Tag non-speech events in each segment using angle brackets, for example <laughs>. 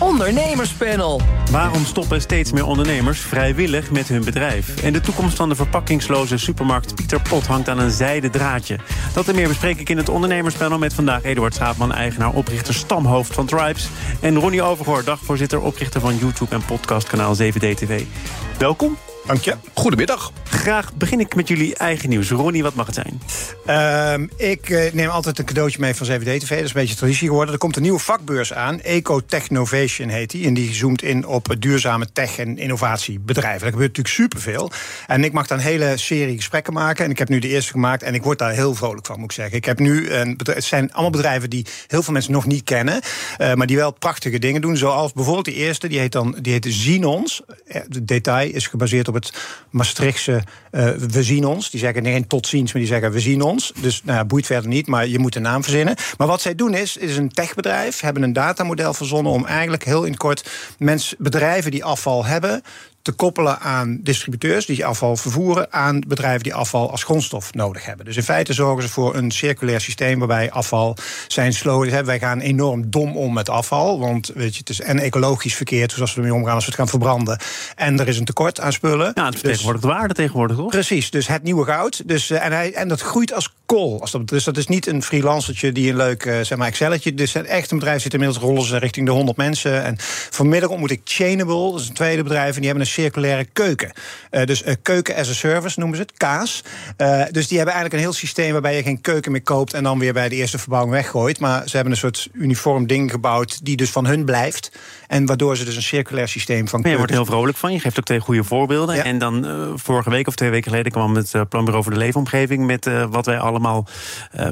Ondernemerspanel. Waarom stoppen steeds meer ondernemers vrijwillig met hun bedrijf? En de toekomst van de verpakkingsloze supermarkt Pieter Pot hangt aan een zijden draadje. Dat en meer bespreek ik in het ondernemerspanel met vandaag Eduard Schaapman, eigenaar, oprichter, stamhoofd van Tribes. En Ronnie Overgoor, dagvoorzitter, oprichter van YouTube en podcastkanaal 7DTV. Welkom. Dank je. Goedemiddag. Graag begin ik met jullie eigen nieuws. Ronnie, wat mag het zijn? Uh, ik uh, neem altijd een cadeautje mee van 7D TV. Dat is een beetje traditie geworden. Er komt een nieuwe vakbeurs aan. Eco Technovation heet die. En die zoomt in op duurzame tech- en innovatiebedrijven. Er gebeurt natuurlijk superveel. En ik mag dan een hele serie gesprekken maken. En ik heb nu de eerste gemaakt. En ik word daar heel vrolijk van, moet ik zeggen. Ik heb nu een het zijn allemaal bedrijven die heel veel mensen nog niet kennen. Uh, maar die wel prachtige dingen doen. Zoals bijvoorbeeld die eerste. Die heet dan die heet. Het detail is gebaseerd op het Maastrichtse we zien ons. Die zeggen nee, tot ziens, maar die zeggen we zien ons. Dus nou, boeit verder niet, maar je moet een naam verzinnen. Maar wat zij doen is, is een techbedrijf, hebben een datamodel verzonnen om eigenlijk heel in kort bedrijven die afval hebben te koppelen aan distributeurs die afval vervoeren aan bedrijven die afval als grondstof nodig hebben. Dus in feite zorgen ze voor een circulair systeem waarbij afval zijn slogan. Wij gaan enorm dom om met afval, want weet je, het is en ecologisch verkeerd, zoals we ermee omgaan als we het gaan verbranden. En er is een tekort aan spullen. Ja, het vertegenwoordigt dus, waarde tegenwoordig, toch? Precies, dus het nieuwe goud. Dus, en, hij, en dat groeit als kool. Als dat, dus dat is niet een freelancertje die een leuk uh, zeg maar Excelletje. Dus echt een bedrijf zit inmiddels rollen ze richting de 100 mensen. En vanmiddag ontmoet ik Chainable, dat is een tweede bedrijf, en die hebben een circulaire keuken. Uh, dus uh, keuken as a service noemen ze het, kaas. Uh, dus die hebben eigenlijk een heel systeem waarbij je geen keuken meer koopt en dan weer bij de eerste verbouwing weggooit. Maar ze hebben een soort uniform ding gebouwd die dus van hun blijft. En waardoor ze dus een circulair systeem van. Je wordt heel vrolijk van. Je geeft ook twee goede voorbeelden. Ja. En dan vorige week of twee weken geleden kwam het Planbureau voor de Leefomgeving met wat wij allemaal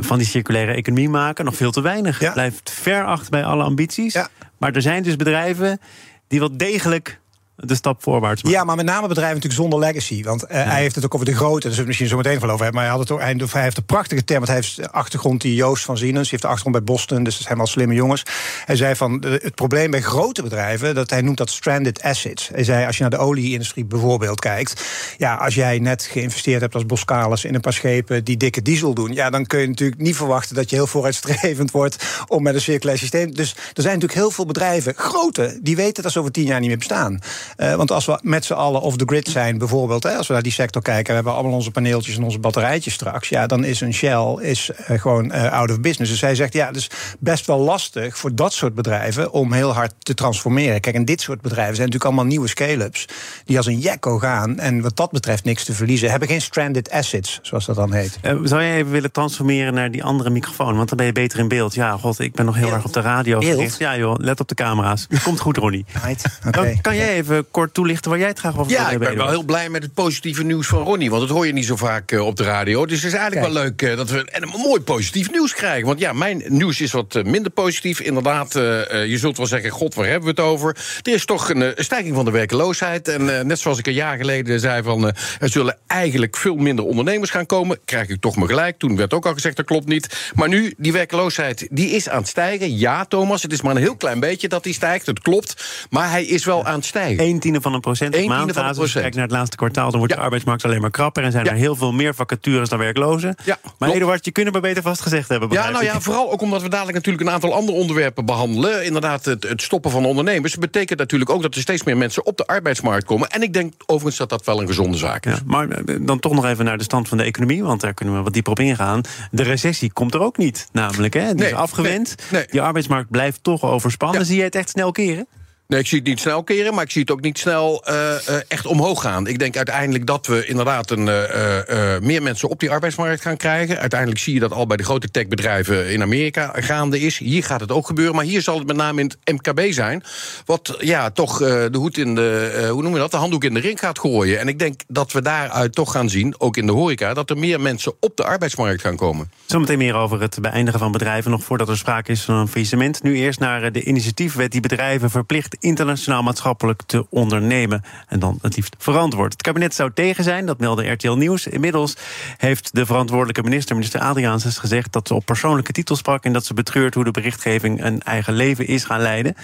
van die circulaire economie maken. Nog veel te weinig. Ja. Blijft ver achter bij alle ambities. Maar er zijn dus bedrijven die wel degelijk de stap voorwaarts maken. Ja, maar met name bedrijven natuurlijk zonder legacy. Want uh, ja. hij heeft het ook over de grote, daar zullen we misschien zo meteen van over hebben. Maar hij, had het ook, hij, hij heeft een prachtige term, want hij heeft de achtergrond die Joost van Zienens. Die heeft de achtergrond bij Boston, dus dat zijn wel slimme jongens. Hij zei van, het probleem bij grote bedrijven, dat hij noemt dat stranded assets. Hij zei, als je naar de olieindustrie bijvoorbeeld kijkt. Ja, als jij net geïnvesteerd hebt als Boskalis in een paar schepen die dikke diesel doen. Ja, dan kun je natuurlijk niet verwachten dat je heel vooruitstrevend wordt om met een circulair systeem. Dus er zijn natuurlijk heel veel bedrijven, grote, die weten dat ze over tien jaar niet meer bestaan. Uh, want als we met z'n allen off the grid zijn, bijvoorbeeld, hè, als we naar die sector kijken, we hebben allemaal onze paneeltjes en onze batterijtjes straks. Ja, dan is een Shell is, uh, gewoon uh, out of business. Dus hij zegt, ja, het is best wel lastig voor dat soort bedrijven om heel hard te transformeren. Kijk, en dit soort bedrijven zijn natuurlijk allemaal nieuwe scale-ups die als een jekko gaan en wat dat betreft niks te verliezen, hebben geen stranded assets, zoals dat dan heet. zou jij even willen transformeren naar die andere microfoon? Want dan ben je beter in beeld. Ja, god, ik ben nog heel beeld. erg op de radio gericht. Ja, joh, let op de camera's. Komt goed, Ronnie. Right. <laughs> Okay. kan jij even kort toelichten waar jij het graag over ja, wil ik ben wel heel blij met het positieve nieuws van Ronnie. Want dat hoor je niet zo vaak uh, op de radio. Dus het is eigenlijk Kijk. wel leuk uh, dat we en een mooi positief nieuws krijgen. Want ja, mijn nieuws is wat minder positief. Inderdaad, je zult wel zeggen, god, waar hebben we het over? Er is toch een, stijging van de werkeloosheid. En net zoals ik een jaar geleden zei van... er zullen eigenlijk veel minder ondernemers gaan komen. Krijg ik toch maar gelijk. Toen werd ook al gezegd, dat klopt niet. Maar nu, die werkeloosheid, die is aan het stijgen. Ja, Thomas, het is maar een heel klein beetje dat die stijgt. Het klopt. Maar hij is wel aan het stijgen. Eén tiende van een procent op maandbasis. Kijkt naar het laatste kwartaal, dan wordt ja. de arbeidsmarkt alleen maar krapper. En zijn ja. er heel veel meer vacatures dan werklozen. Ja, maar Eduard, je kunt het maar beter vastgezegd hebben. Ja, nou ja, vooral ook omdat we dadelijk natuurlijk een aantal andere onderwerpen behandelen. Inderdaad, het, het stoppen van ondernemers. Betekent natuurlijk ook dat er steeds meer mensen op de arbeidsmarkt komen. En ik denk overigens dat dat wel een gezonde zaak is. Ja, maar eh, dan toch nog even naar de stand van de economie. Want daar kunnen we wat dieper op ingaan. De recessie komt er ook niet, namelijk. Hè? Die nee, is afgewend. Nee, nee. Die arbeidsmarkt blijft toch overspannen. Zie je het echt snel keren? Nee, ik zie het niet snel keren, maar ik zie het ook niet snel uh, uh, echt omhoog gaan. Ik denk uiteindelijk dat we inderdaad een, uh, meer mensen op die arbeidsmarkt gaan krijgen. Uiteindelijk zie je dat al bij de grote techbedrijven in Amerika gaande is. Hier gaat het ook gebeuren, maar hier zal het met name in het MKB zijn. Wat ja, toch de hoed in de, hoe noemen we dat, de handdoek in de ring gaat gooien. En ik denk dat we daaruit toch gaan zien, ook in de horeca, dat er meer mensen op de arbeidsmarkt gaan komen. Zometeen meer over het beëindigen van bedrijven, nog voordat er sprake is van een faillissement. Nu eerst naar de initiatiefwet die bedrijven verplicht internationaal maatschappelijk te ondernemen. En dan het liefst verantwoord. Het kabinet zou tegen zijn, dat meldde RTL Nieuws. Inmiddels heeft de verantwoordelijke minister, minister Adriaansens, gezegd dat ze op persoonlijke titel sprak en dat ze betreurt hoe de berichtgeving een eigen leven is gaan leiden.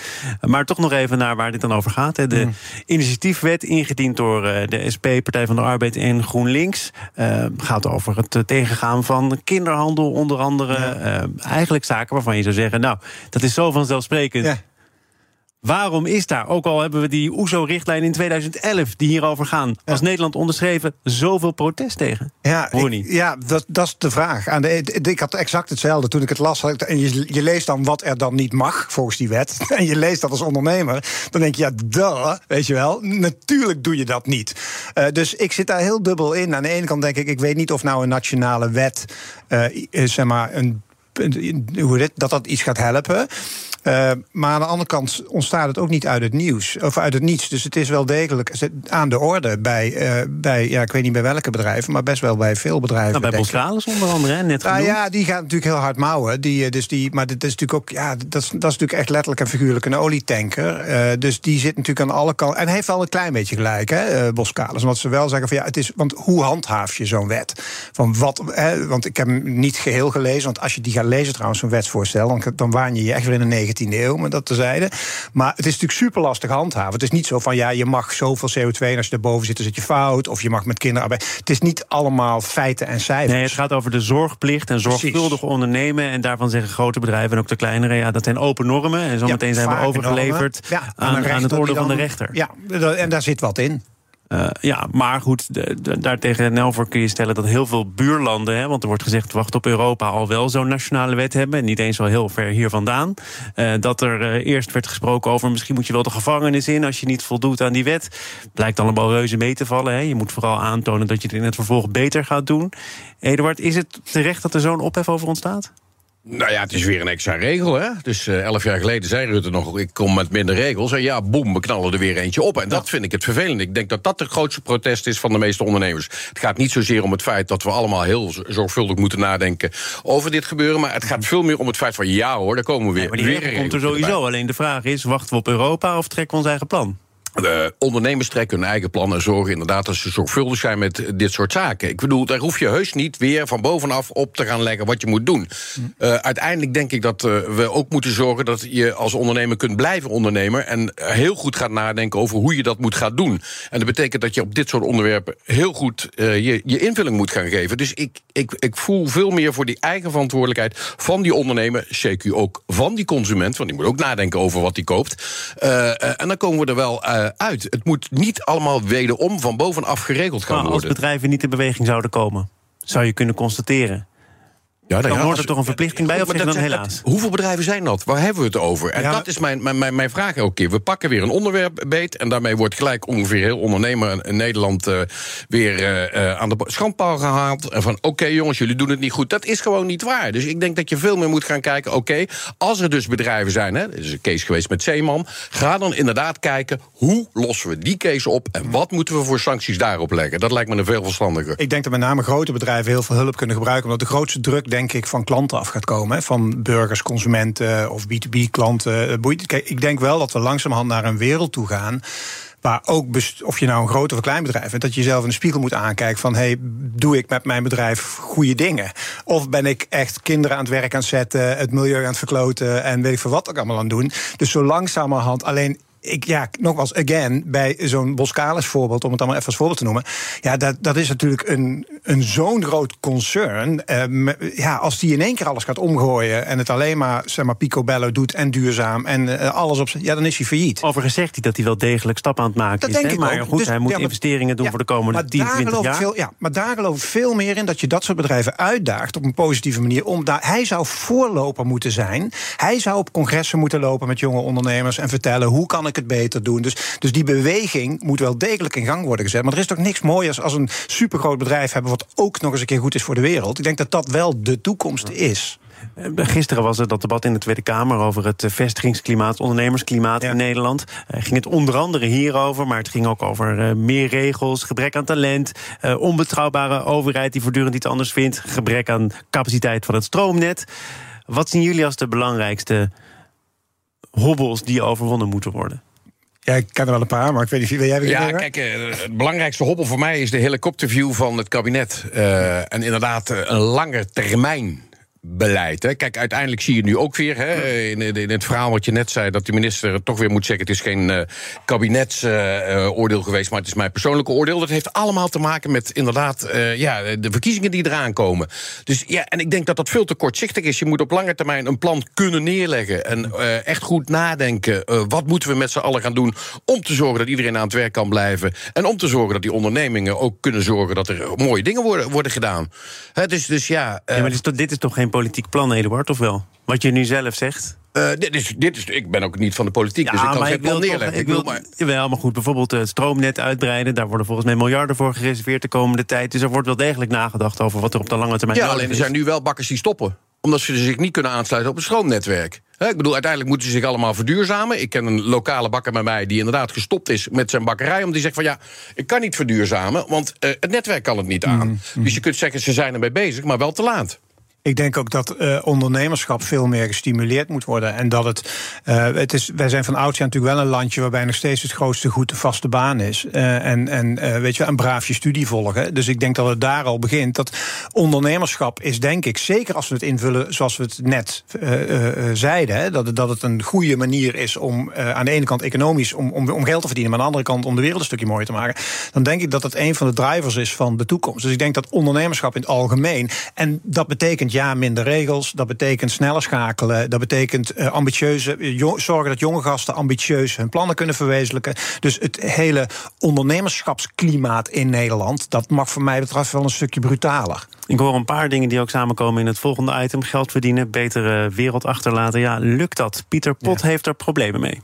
Maar toch nog even naar waar dit dan over gaat. De mm. initiatiefwet, ingediend door eh, de SP, Partij van de Arbeid en GroenLinks, uh, gaat over het tegengaan van kinderhandel, onder andere. Uh, eigenlijk zaken waarvan je zou zeggen, nou, dat is zo vanzelfsprekend. Ja. Waarom is daar, ook al hebben we die OESO-richtlijn in 2011 die hierover gaan, als Nederland onderschreven, zoveel protest tegen? Ja, ik, ja dat, dat is de vraag. Aan de, ik had exact hetzelfde toen ik het las. En je, je leest dan wat er dan niet mag volgens die wet. <laughs> En je leest dat als ondernemer. Dan denk je, ja, duh, weet je wel. Natuurlijk doe je dat niet. Uh, dus ik zit daar heel dubbel in. Aan de ene kant denk ik, ik weet niet of nou een nationale wet, uh, zeg maar, een hoe dit, dat dat iets gaat helpen. Uh, maar aan de andere kant ontstaat het ook niet uit het nieuws of uit het niets. Dus het is wel degelijk aan de orde bij, uh, bij ja, ik weet niet bij welke bedrijven, maar best wel bij veel bedrijven. Nou, bij Boskalis onder andere, net nou, ja, die gaat natuurlijk heel hard mouwen. Die, eh, dus die, maar dit is natuurlijk ook, ja, dat is, dat is natuurlijk echt letterlijk en figuurlijk een olietanker. Uh, dus die zit natuurlijk aan alle kanten. En heeft wel een klein beetje gelijk, hè, Boskalis. Want ze wel zeggen van ja, het is, want hoe handhaaf je zo'n wet? Van wat, hè, want ik heb hem niet geheel gelezen, want als je die gaat lezen trouwens, zo'n wetsvoorstel, dan, dan waan je je echt weer in de 19e eeuw, maar dat tezijde. Maar het is natuurlijk super lastig handhaven. Het is niet zo van ja, je mag zoveel CO2 en als je erboven zit, dan zit je fout. Of je mag met kinderarbeid. Het is niet allemaal feiten en cijfers. Nee, het gaat over de zorgplicht en zorgvuldig ondernemen. En daarvan zeggen grote bedrijven en ook de kleinere, ja, dat zijn open normen. En zometeen ja, zijn we overgeleverd ja, aan, aan, het oordeel van de rechter. Ja, en daar zit wat in. Uh, ja, maar goed, daartegen kun je stellen dat heel veel buurlanden, hè, want er wordt gezegd, wacht op Europa, al wel zo'n nationale wet hebben. Niet eens wel heel ver hier vandaan. Uh, dat er uh, eerst werd gesproken over misschien moet je wel de gevangenis in als je niet voldoet aan die wet. Blijkt allemaal reuze mee te vallen. Hè. Je moet vooral aantonen dat je het in het vervolg beter gaat doen. Eduard, is het terecht dat er zo'n ophef over ontstaat? Nou ja, het is weer een extra regel. Hè? Dus uh, elf jaar geleden zei Rutte nog: ik kom met minder regels. En ja, boem, we knallen er weer eentje op. En dat vind ik het vervelend. Ik denk dat dat de grootste protest is van de meeste ondernemers. Het gaat niet zozeer om het feit dat we allemaal heel zorgvuldig moeten nadenken over dit gebeuren. Maar het gaat veel meer om het feit van ja hoor, daar komen we weer. Ja, maar die weer komt er sowieso. Alleen de vraag is: wachten we op Europa of trekken we ons eigen plan? De ondernemers trekken hun eigen plan en zorgen inderdaad dat ze zorgvuldig zijn met dit soort zaken. Ik bedoel, daar hoef je heus niet weer van bovenaf op te gaan leggen wat je moet doen. Uh, uiteindelijk denk ik dat uh, we ook moeten zorgen dat je als ondernemer kunt blijven ondernemer. En heel goed gaat nadenken over hoe je dat moet gaan doen. En dat betekent dat je op dit soort onderwerpen heel goed uh, je, je invulling moet gaan geven. Dus ik, ik, ik voel veel meer voor die eigen verantwoordelijkheid van die ondernemer. CQ ook van die consument, want die moet ook nadenken over wat hij koopt. en dan komen we er wel uh, uit. Het moet niet allemaal wederom van bovenaf geregeld gaan worden. Als bedrijven niet in beweging zouden komen, zou je kunnen constateren ja, dan, hoort er toch een verplichting bij, of zeg dan helaas? hoeveel bedrijven zijn dat? Waar hebben we het over? En dat is mijn, mijn, mijn vraag elke keer. We pakken weer een onderwerp beet... en daarmee wordt gelijk ongeveer heel ondernemer in Nederland... Uh, weer uh, aan de schandpaal gehaald. En van, oké jongens, jullie doen het niet goed. Dat is gewoon niet waar. Dus ik denk dat je veel meer moet gaan kijken... oké, als er dus bedrijven zijn... hè, er is een case geweest met Zeeman... ga dan inderdaad kijken, hoe lossen we die case op... en wat moeten we voor sancties daarop leggen? Dat lijkt me een veel verstandiger. Ik denk dat met name grote bedrijven heel veel hulp kunnen gebruiken... omdat de grootste druk denk ik, van klanten af gaat komen. Van burgers, consumenten of B2B-klanten. Eh, Kijk, ik denk wel dat we langzamerhand naar een wereld toe gaan waar ook, of je nou een groot of een klein bedrijf bent, dat je jezelf in de spiegel moet aankijken van, hey, doe ik met mijn bedrijf goede dingen? Of ben ik echt kinderen aan het werk aan het zetten, het milieu aan het verkloten en weet ik veel wat ook allemaal aan doen? Dus zo langzamerhand, alleen ik, ja, nogmaals, again, bij zo'n Boskalis voorbeeld, om het allemaal even als voorbeeld te noemen. Ja, dat, dat is natuurlijk een, een zo'n groot concern. Uh, ja, als die in één keer alles gaat omgooien en het alleen maar, zeg maar, picobello doet en duurzaam en uh, alles op ja, dan is hij failliet. Overigens zegt hij dat hij wel degelijk stappen aan het maken dat is. Denk hè? ik maar ook. goed, dus, hij moet ja, maar, investeringen doen voor de komende maar 10, 20 jaar. Veel, ja, maar daar geloof ik veel meer in dat je dat soort bedrijven uitdaagt op een positieve manier. Om daar, hij zou voorloper moeten zijn. Hij zou op congressen moeten lopen met jonge ondernemers en vertellen hoe kan ik het beter doen. Dus dus, die beweging moet wel degelijk in gang worden gezet. Maar er is toch niks mooiers als een supergroot bedrijf hebben... wat ook nog eens een keer goed is voor de wereld. Ik denk dat dat wel de toekomst is. Eh, gisteren was er dat debat in de Tweede Kamer over het eh, vestigingsklimaat, het ondernemersklimaat in Nederland. Uh, ging het onder andere hierover, maar het ging ook over uh, meer regels, gebrek aan talent, uh, onbetrouwbare overheid die voortdurend iets anders vindt, gebrek aan capaciteit van het stroomnet. Wat zien jullie als de belangrijkste hobbels die overwonnen moeten worden? Ja, ik ken er wel een paar, maar ik weet niet, wil jij weer Ja, kijk, eh, het belangrijkste hobbel voor mij is de helikopterview van het kabinet. Uh, en inderdaad, uh, een lange termijn beleid. Hè. Kijk, uiteindelijk zie je nu ook weer hè, in, in, het verhaal wat je net zei, dat de minister toch weer moet zeggen: het is geen uh, kabinetsoordeel uh, geweest, maar het is mijn persoonlijke oordeel. Dat heeft allemaal te maken met inderdaad uh, ja, de verkiezingen die eraan komen. Dus ja, en ik denk dat dat veel te kortzichtig is. Je moet op lange termijn een plan kunnen neerleggen en echt goed nadenken. wat moeten we met z'n allen gaan doen om te zorgen dat iedereen aan het werk kan blijven en om te zorgen dat die ondernemingen ook kunnen zorgen dat er mooie dingen worden, worden gedaan. Hè, dus, dus ja. ja maar dit is, toch, dit is toch geen politiek plan, Eduard, of wel? Wat je nu zelf zegt? Uh, dit is, dit is, ik ben ook niet van de politiek, ja, dus ik kan geen plan neerleggen. Toch, ik wil, maar... Jawel, maar goed, bijvoorbeeld het stroomnet uitbreiden... daar worden volgens mij miljarden voor gereserveerd de komende tijd. Dus er wordt wel degelijk nagedacht over wat er op de lange termijn ja, alleen er zijn nu wel bakkers die stoppen. Omdat ze zich niet kunnen aansluiten op het stroomnetwerk. Ik bedoel, uiteindelijk moeten ze zich allemaal verduurzamen. Ik ken een lokale bakker bij mij die inderdaad gestopt is met zijn bakkerij. Omdat die zegt van ja, ik kan niet verduurzamen, want uh, het netwerk kan het niet aan. Mm, Dus je kunt zeggen, ze zijn ermee bezig, maar wel te laat. Ik denk ook dat uh, ondernemerschap veel meer gestimuleerd moet worden. En dat het. Uh, het is, wij zijn van oudsher natuurlijk wel een landje waarbij nog steeds het grootste goed de vaste baan is. Uh, en en weet je, een braaf je studie volgen. Dus ik denk dat het daar al begint. Dat ondernemerschap is, denk ik, zeker als we het invullen zoals we het net zeiden. Hè, dat, dat het een goede manier is om aan de ene kant economisch om, om, om geld te verdienen, maar aan de andere kant om de wereld een stukje mooier te maken. Dan denk ik dat het een van de drivers is van de toekomst. Dus ik denk dat ondernemerschap in het algemeen. En dat betekent ja, minder regels. Dat betekent sneller schakelen. Dat betekent uh, ambitieuze, zorgen dat jonge gasten ambitieus hun plannen kunnen verwezenlijken. Dus het hele ondernemerschapsklimaat in Nederland, dat mag voor mij betreft wel een stukje brutaler. Ik hoor een paar dingen die ook samenkomen in het volgende item. Geld verdienen, betere wereld achterlaten. Ja, lukt dat? Pieter Pot ja. heeft er problemen mee.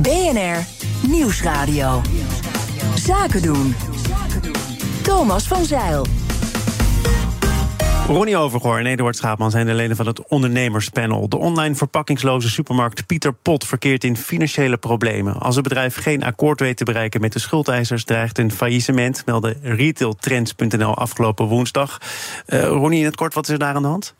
BNR Nieuwsradio. Zaken doen. Thomas van Zeil. Ronnie Overgoor en Eduard Schaapman zijn de leden van het ondernemerspanel. De online verpakkingsloze supermarkt Pieter Pot verkeert in financiële problemen. Als het bedrijf geen akkoord weet te bereiken met de schuldeisers, dreigt een faillissement, meldde retailtrends.nl afgelopen woensdag. Uh, Ronnie, in het kort, wat is er daar aan de hand?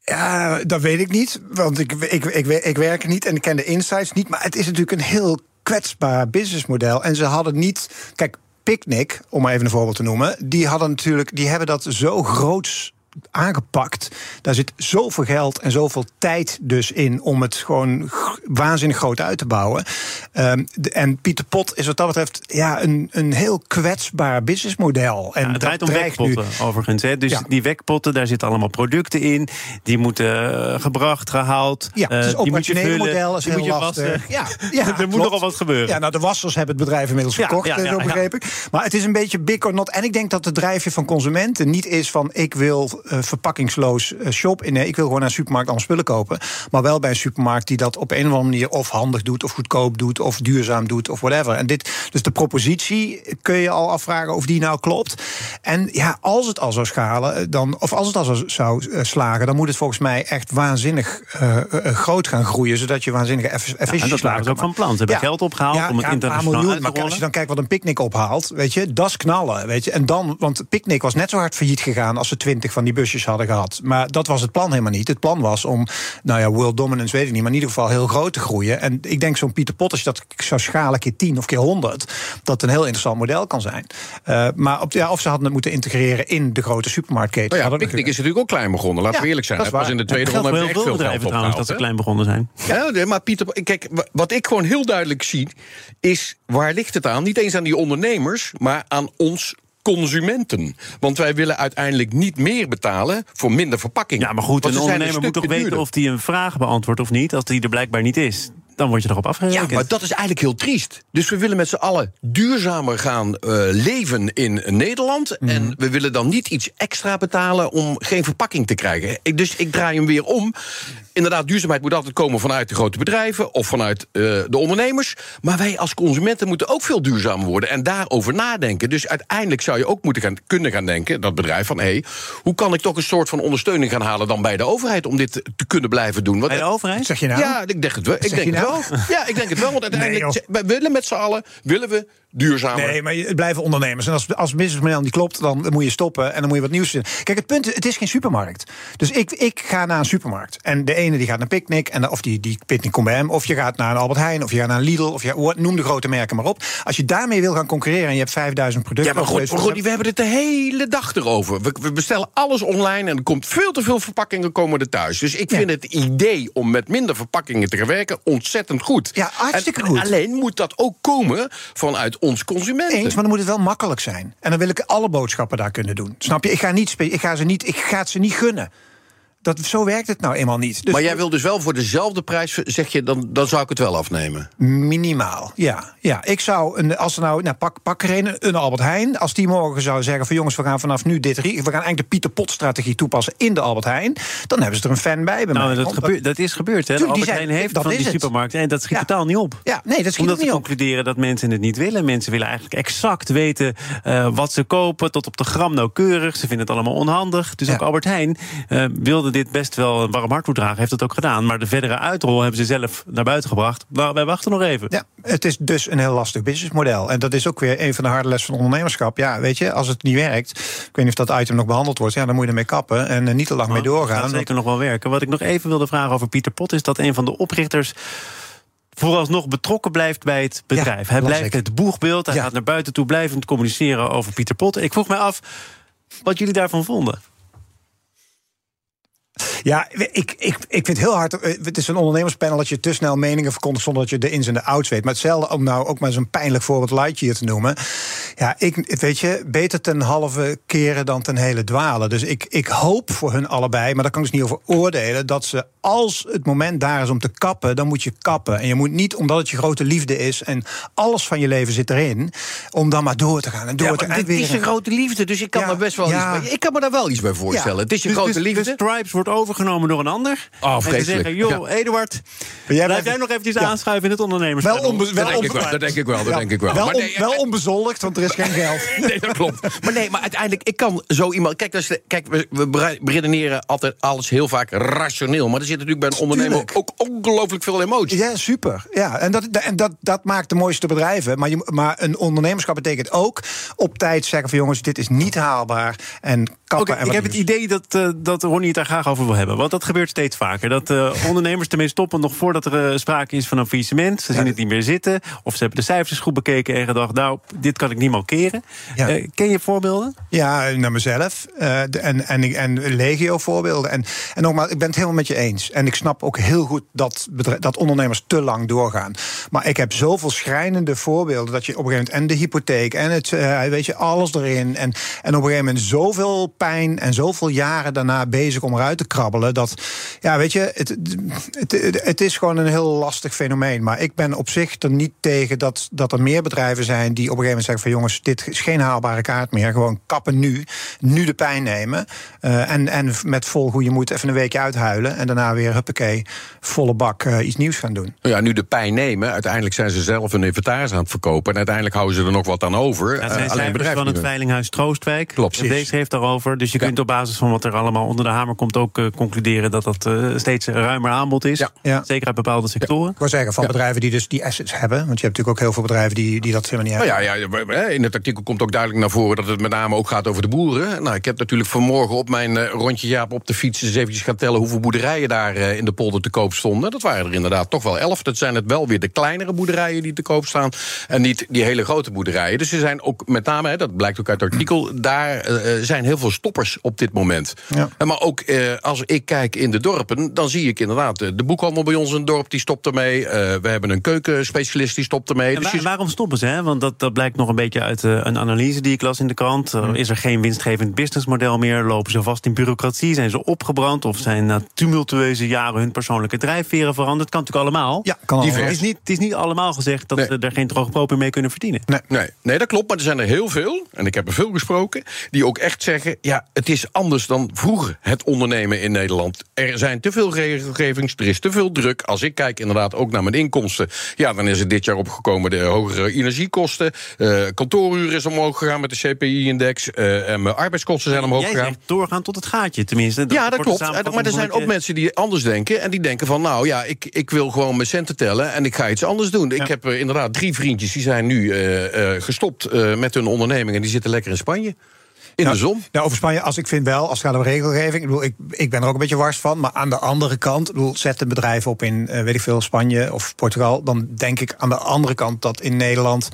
Ja, dat weet ik niet, want ik, ik, ik, ik werk niet en ik ken de insights niet. Maar het is natuurlijk een heel kwetsbaar businessmodel. En ze hadden niet. Kijk, Picnic, om maar even een voorbeeld te noemen, die hadden natuurlijk, die hebben dat zo groots aangepakt. Daar zit zoveel geld en zoveel tijd dus in om het gewoon waanzinnig groot uit te bouwen. Um, de, en Pieter Pot is wat dat betreft ja, een, een heel kwetsbaar businessmodel. En ja, het draait om wekpotten nu... overigens. Hè. Dus ja. die wekpotten, daar zitten allemaal producten in. Die moeten uh, gebracht, gehaald. Ja, het is uh, operationele model is heel lastig. Ja, <laughs> ja, er moet nogal wat gebeuren. Ja, nou, de wassers hebben het bedrijf inmiddels verkocht, ja, zo begreep ik. Maar het is een beetje big or not. En ik denk dat het drijfje van consumenten niet is van... ik wil verpakkingsloos shop. Nee, ik wil gewoon naar een supermarkt allemaal spullen kopen. Maar wel bij een supermarkt die dat op een of andere manier... of handig doet, of goedkoop doet, of duurzaam doet, of whatever. En dit, dus de propositie kun je al afvragen of die nou klopt. En ja, als het al zou schalen, dan, of als het al zou slagen... dan moet het volgens mij echt waanzinnig uh, groot gaan groeien... zodat je waanzinnige efficiëntie ja, en dat waren ze ook van plan. Ze hebben ja, geld opgehaald ja, om het internationaal miljoen, Maar als je dan kijkt wat een picknick ophaalt, weet je, dat is knallen. Weet je. En dan, want picknick was net zo hard failliet gegaan... als ze twintig van die busjes hadden gehad. Maar dat was het plan helemaal niet. Het plan was om, nou ja, world dominance weet ik niet... maar in ieder geval heel groot te groeien. En ik denk zo'n Pieter Pot, als je dat zou schalen keer 10 of keer 100... dat een heel interessant model kan zijn. Uh, maar op, ja, of ze hadden het moeten integreren in de grote supermarktketen. Nou ja, Picnic is natuurlijk ook klein begonnen, laten ja, we eerlijk zijn. Dat was in de tweede ronde hebben echt veel bedrijven trouwens dat ze klein begonnen zijn. Ja, maar Pieter, kijk, wat ik gewoon heel duidelijk zie... is waar ligt het aan? Niet eens aan die ondernemers, maar aan ons consumenten. Want wij willen uiteindelijk niet meer betalen voor minder verpakking. Ja, maar goed, een ondernemer moet toch weten of hij een vraag beantwoordt of niet... als die er blijkbaar niet is dan word je erop afgerekend. Ja, maar dat is eigenlijk heel triest. Dus we willen met z'n allen duurzamer gaan uh, leven in Nederland. Mm. En we willen dan niet iets extra betalen om geen verpakking te krijgen. Ik, dus ik draai hem weer om. Inderdaad, duurzaamheid moet altijd komen vanuit de grote bedrijven of vanuit uh, de ondernemers. Maar wij als consumenten moeten ook veel duurzamer worden en daarover nadenken. Dus uiteindelijk zou je ook moeten gaan, kunnen gaan denken, dat bedrijf, van hé, hey, hoe kan ik toch een soort van ondersteuning gaan halen dan bij de overheid om dit te kunnen blijven doen? Want, bij de overheid? Zeg je nou? Ja, ik denk het wel. Ik denk het wel. Ja, ik denk het wel. Want uiteindelijk, nee, wij willen met z'n allen willen we duurzamer. Nee, maar het blijven ondernemers. En als, als businessmodel niet klopt, dan moet je stoppen en dan moet je wat nieuws vinden. Kijk, het punt is, het is geen supermarkt. Dus ik, ik ga naar een supermarkt. En de ene die gaat naar Picnic, en, of die, die Picnic komt bij hem. Of je gaat naar een Albert Heijn, of je gaat naar een Lidl. Of je, noem de grote merken maar op. Als je daarmee wil gaan concurreren en je hebt 5000 producten... Ja, maar goed, we hebben het de hele dag erover. We, we, bestellen alles online en er komt veel te veel verpakkingen komen er thuis. Dus ik vind het idee om met minder verpakkingen te werken ontzettend goed. Ja, hartstikke goed. Alleen moet dat ook komen vanuit ons consumenten. Eens, maar dan moet het wel makkelijk zijn. En dan wil ik alle boodschappen daar kunnen doen. Snap je? Ik ga, niet, ik ga, ze, niet, ik ga ze niet gunnen. Dat, zo werkt het nou eenmaal niet. Dus maar jij wil dus wel voor dezelfde prijs, zeg je, dan, dan zou ik het wel afnemen? Minimaal, ja. ja. Ik zou, een, als er nou, nou pak, pak er een, een Albert Heijn. Als die morgen zou zeggen van jongens, we gaan vanaf nu dit... We gaan eigenlijk de Pieter Pot-strategie toepassen in de Albert Heijn. Dan hebben ze er een fan bij. bij nou, dat, gebeurt, dat is gebeurd, hè. De Albert Heijn heeft dat van die supermarkt. En dat schiet totaal niet op. Ja, nee, dat schiet Omdat niet op. concluderen dat mensen het niet willen. Mensen willen eigenlijk exact weten uh, wat ze kopen, tot op de gram nauwkeurig. Ze vinden het allemaal onhandig. Dus ook Albert Heijn uh, wilde dit best wel warm hart toedragen, heeft het ook gedaan. Maar de verdere uitrol hebben ze zelf naar buiten gebracht. Maar wij wachten nog even. Ja, het is dus een heel lastig businessmodel. En dat is ook weer een van de harde lessen van ondernemerschap. Ja, weet je, als het niet werkt, ik weet niet of dat item nog behandeld wordt, ja, dan moet je ermee kappen en uh, niet te lang mee doorgaan. Dat zeker nog wel werken. Wat ik nog even wilde vragen over Pieter Pot is dat een van de oprichters vooralsnog betrokken blijft bij het bedrijf. Ja, Hij blijft het boegbeeld. Hij ja. gaat naar buiten toe blijvend communiceren over Pieter Pot. Ik vroeg mij af wat jullie daarvan vonden. Ja, ik, ik, ik vind heel hard. Eh, het is een ondernemerspanel dat je te snel meningen verkondigt zonder dat je de ins en de outs weet. Maar hetzelfde om nou ook maar zo'n pijnlijk voorbeeld Lightyear te noemen. Ja, ik weet je, beter ten halve keren dan ten hele dwalen. Dus ik, ik hoop voor hun allebei, maar daar kan ik dus niet over oordelen, dat ze als het moment daar is om te kappen, dan moet je kappen. En je moet niet, omdat het je grote liefde is en alles van je leven zit erin, om dan maar door te gaan en door ja, te gaan. Het is een grote liefde, dus ik kan ja, er best wel ja. iets bij, Ik kan me daar wel iets bij voorstellen. Het is je dus, grote dus, liefde. De Stripes wordt overgenomen door een ander. Oh, en ze zeggen, joh, Eduard, jij blijf jij nog eventjes aanschuiven in het ondernemerspanel. Wel, onbe- wel dat, denk ik wel, dat denk ik wel. Dat denk ik wel. Wel, maar nee, wel onbezoldigd, want er is geen geld. <laughs> nee, dat klopt. Maar nee, maar uiteindelijk, ik kan zo iemand... Kijk, dus, kijk we, we redeneren altijd alles heel vaak rationeel. Maar er zit natuurlijk bij een ondernemer ook ongelooflijk veel emotie. Ja, super. Ja, en dat, en dat, dat maakt de mooiste bedrijven. Maar, je, maar een ondernemerschap betekent ook op tijd zeggen van jongens, dit is niet haalbaar. En kappen. Okay, ik heb het idee dat, uh, dat Ronnie het daar graag over wil hebben. Want dat gebeurt steeds vaker. Dat uh, ondernemers ermee stoppen nog voordat er uh, sprake is van een faillissement. Ze zien het niet meer zitten. Of ze hebben de cijfers goed bekeken en gedacht... nou, dit kan ik niet mankeren. Ja. ken je voorbeelden? Ja, naar mezelf. De, en, en, en legio voorbeelden. En, en nogmaals, ik ben het helemaal met je eens. En ik snap ook heel goed dat, dat ondernemers te lang doorgaan. Maar ik heb zoveel schrijnende voorbeelden... dat je op een gegeven moment... en de hypotheek en het, weet je, alles erin. En, en op een gegeven moment zoveel pijn en zoveel jaren daarna bezig om eruit te Dat, ja, weet je, het, het, het, is gewoon een heel lastig fenomeen. Maar ik ben op zich er niet tegen dat, dat er meer bedrijven zijn die op een gegeven moment zeggen van jongens, dit is geen haalbare kaart meer. Gewoon kappen nu, nu de pijn nemen. Uh, en, en met vol goede moed even een weekje uithuilen. En daarna weer, huppakee, volle bak uh, iets nieuws gaan doen. Ja, nu de pijn nemen. Uiteindelijk zijn ze zelf hun inventaris aan het verkopen. En uiteindelijk houden ze er nog wat aan over. Ja, uh, alleen bedrijven van het Veilinghuis Troostwijk. Klopt. Deze heeft daarover. Dus je kunt op basis van wat er allemaal onder de hamer komt ook uh, concluderen dat dat uh, steeds ruimer aanbod is. Ja. Ja. Zeker uit bepaalde sectoren. Ik wil zeggen, van bedrijven die dus die assets hebben. Want je hebt natuurlijk ook heel veel bedrijven die, die dat helemaal niet nou hebben. Ja, ja, in het artikel komt ook duidelijk naar voren dat het met name ook gaat over de boeren. Nou, ik heb natuurlijk vanmorgen op mijn uh, rondje Jaap op de fiets eens eventjes gaan tellen hoeveel boerderijen daar in de polder te koop stonden. Dat waren er inderdaad toch wel elf. Dat zijn het wel weer de kleinere boerderijen die te koop staan. En niet die hele grote boerderijen. Dus er zijn ook met name, hè, dat blijkt ook uit het artikel, daar zijn heel veel stoppers op dit moment. Ja. Maar ook eh, als ik kijk in de dorpen, dan zie ik inderdaad de boekhandel bij ons in het dorp die stopt ermee. Uh, we hebben een keukenspecialist die stopt ermee. En dus waar, waarom stoppen ze? Hè? Want dat, dat blijkt nog een beetje uit uh, een analyse die ik las in de krant. Uh, is er geen winstgevend businessmodel meer? Lopen ze vast in bureaucratie? Zijn ze opgebrand? Of zijn na tumultueuze jaren hun persoonlijke drijfveren veranderd? Kan natuurlijk allemaal. Ja, kan allemaal. Het is, niet, het is niet allemaal gezegd dat nee. ze er geen droge proper mee kunnen verdienen. Nee. Nee. nee, dat klopt. Maar er zijn er heel veel, en ik heb er veel gesproken, die ook echt zeggen: ja, het is anders dan vroeger, het ondernemen in Nederland. Er zijn te veel regelgevings, er is te veel druk. Als ik kijk inderdaad ook naar mijn inkomsten... ja, dan is het dit jaar opgekomen de hogere energiekosten... Uh, kantooruur is omhoog gegaan met de CPI-index. en mijn arbeidskosten zijn omhoog Jij gegaan. zegt doorgaan tot het gaatje, tenminste. ja, dat klopt. Maar er zijn ook mensen die anders denken. En die denken van, nou ja, ik, ik wil gewoon mijn centen tellen... en ik ga iets anders doen. Ik heb eh, inderdaad drie vriendjes die zijn nu eh, eh, gestopt eh, met hun onderneming... en die zitten lekker in Spanje. In Nou, de zon. Nou, over Spanje, als ik vind wel, als het gaat om regelgeving. Ik, bedoel, ik, ik ben er ook een beetje wars van. Maar aan de andere kant, ik bedoel, zet een bedrijf op in, eh, weet ik veel, Spanje of Portugal. Dan denk ik aan de andere kant dat in Nederland.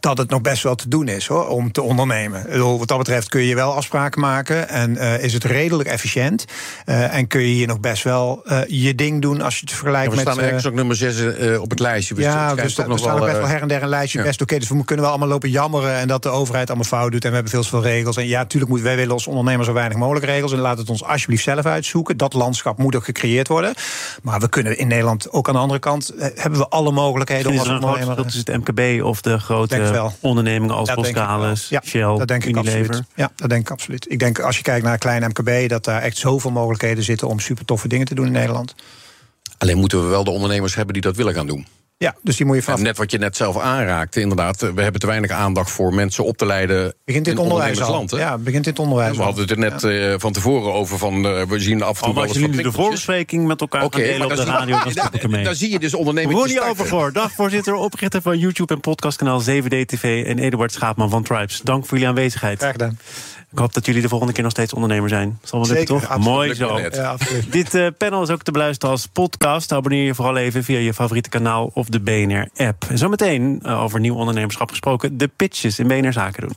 dat het nog best wel te doen is hoor, om te ondernemen. Ik bedoel, wat dat betreft kun je wel afspraken maken. En eh, is het redelijk efficiënt. Eh, en kun je hier nog best wel je ding doen als je het Ja, vergelijkt we met. staan eh, ergens ook nummer 6 op het lijstje. Dus ja, dus toch er nog staan wel, best wel her en der een lijstje ja. best oké. dus we kunnen wel allemaal lopen jammeren en dat de overheid allemaal fout doet en we hebben veel te veel regels. En ja, natuurlijk moeten wij willen als ondernemers zo weinig mogelijk regels en laat het ons alsjeblieft zelf uitzoeken. Dat landschap moet ook gecreëerd worden. Maar we kunnen in Nederland ook aan de andere kant eh, hebben we alle mogelijkheden Is om er als een groot ondernemer. verschil tussen het MKB of de grote ondernemingen als Dat. Boskalis, ja, Shell, dat denk ik Unilever? absoluut. Ja, dat denk ik absoluut. Ik denk als je kijkt naar een klein MKB, dat daar echt zoveel mogelijkheden zitten om super toffe dingen te doen in Nederland. Alleen moeten we wel de ondernemers hebben die dat willen gaan doen. Ja, dus die moet je vanaf. net wat je net zelf aanraakte, inderdaad. eh, We hebben te weinig aandacht voor mensen op te leiden. Begint in het onderwijs hè? Ja, begint in het onderwijs. We hadden het er net eh, van tevoren over van eh, we zien af en toe Oh, maar wel jullie de voorbespreking met elkaar Oké, gaan delen op de radio, dan stop ik ermee. Dan zie je dus ondernemers. Ronnie Overgoor, dagvoorzitter, oprichter van YouTube en podcastkanaal 7D TV... en Eduard Schaapman van Tribes. Dank voor jullie aanwezigheid. Graag gedaan. Ik hoop dat jullie de volgende keer nog steeds ondernemer zijn. Zal wel lukken, Zeker, toch? absoluut. Mooi zo. Ja. <laughs> Dit eh, panel is ook te beluisteren als podcast. Abonneer je vooral even via je favoriete kanaal of de BNR-app. En zometeen, eh, over nieuw ondernemerschap gesproken... de pitches in BNR Zaken doen.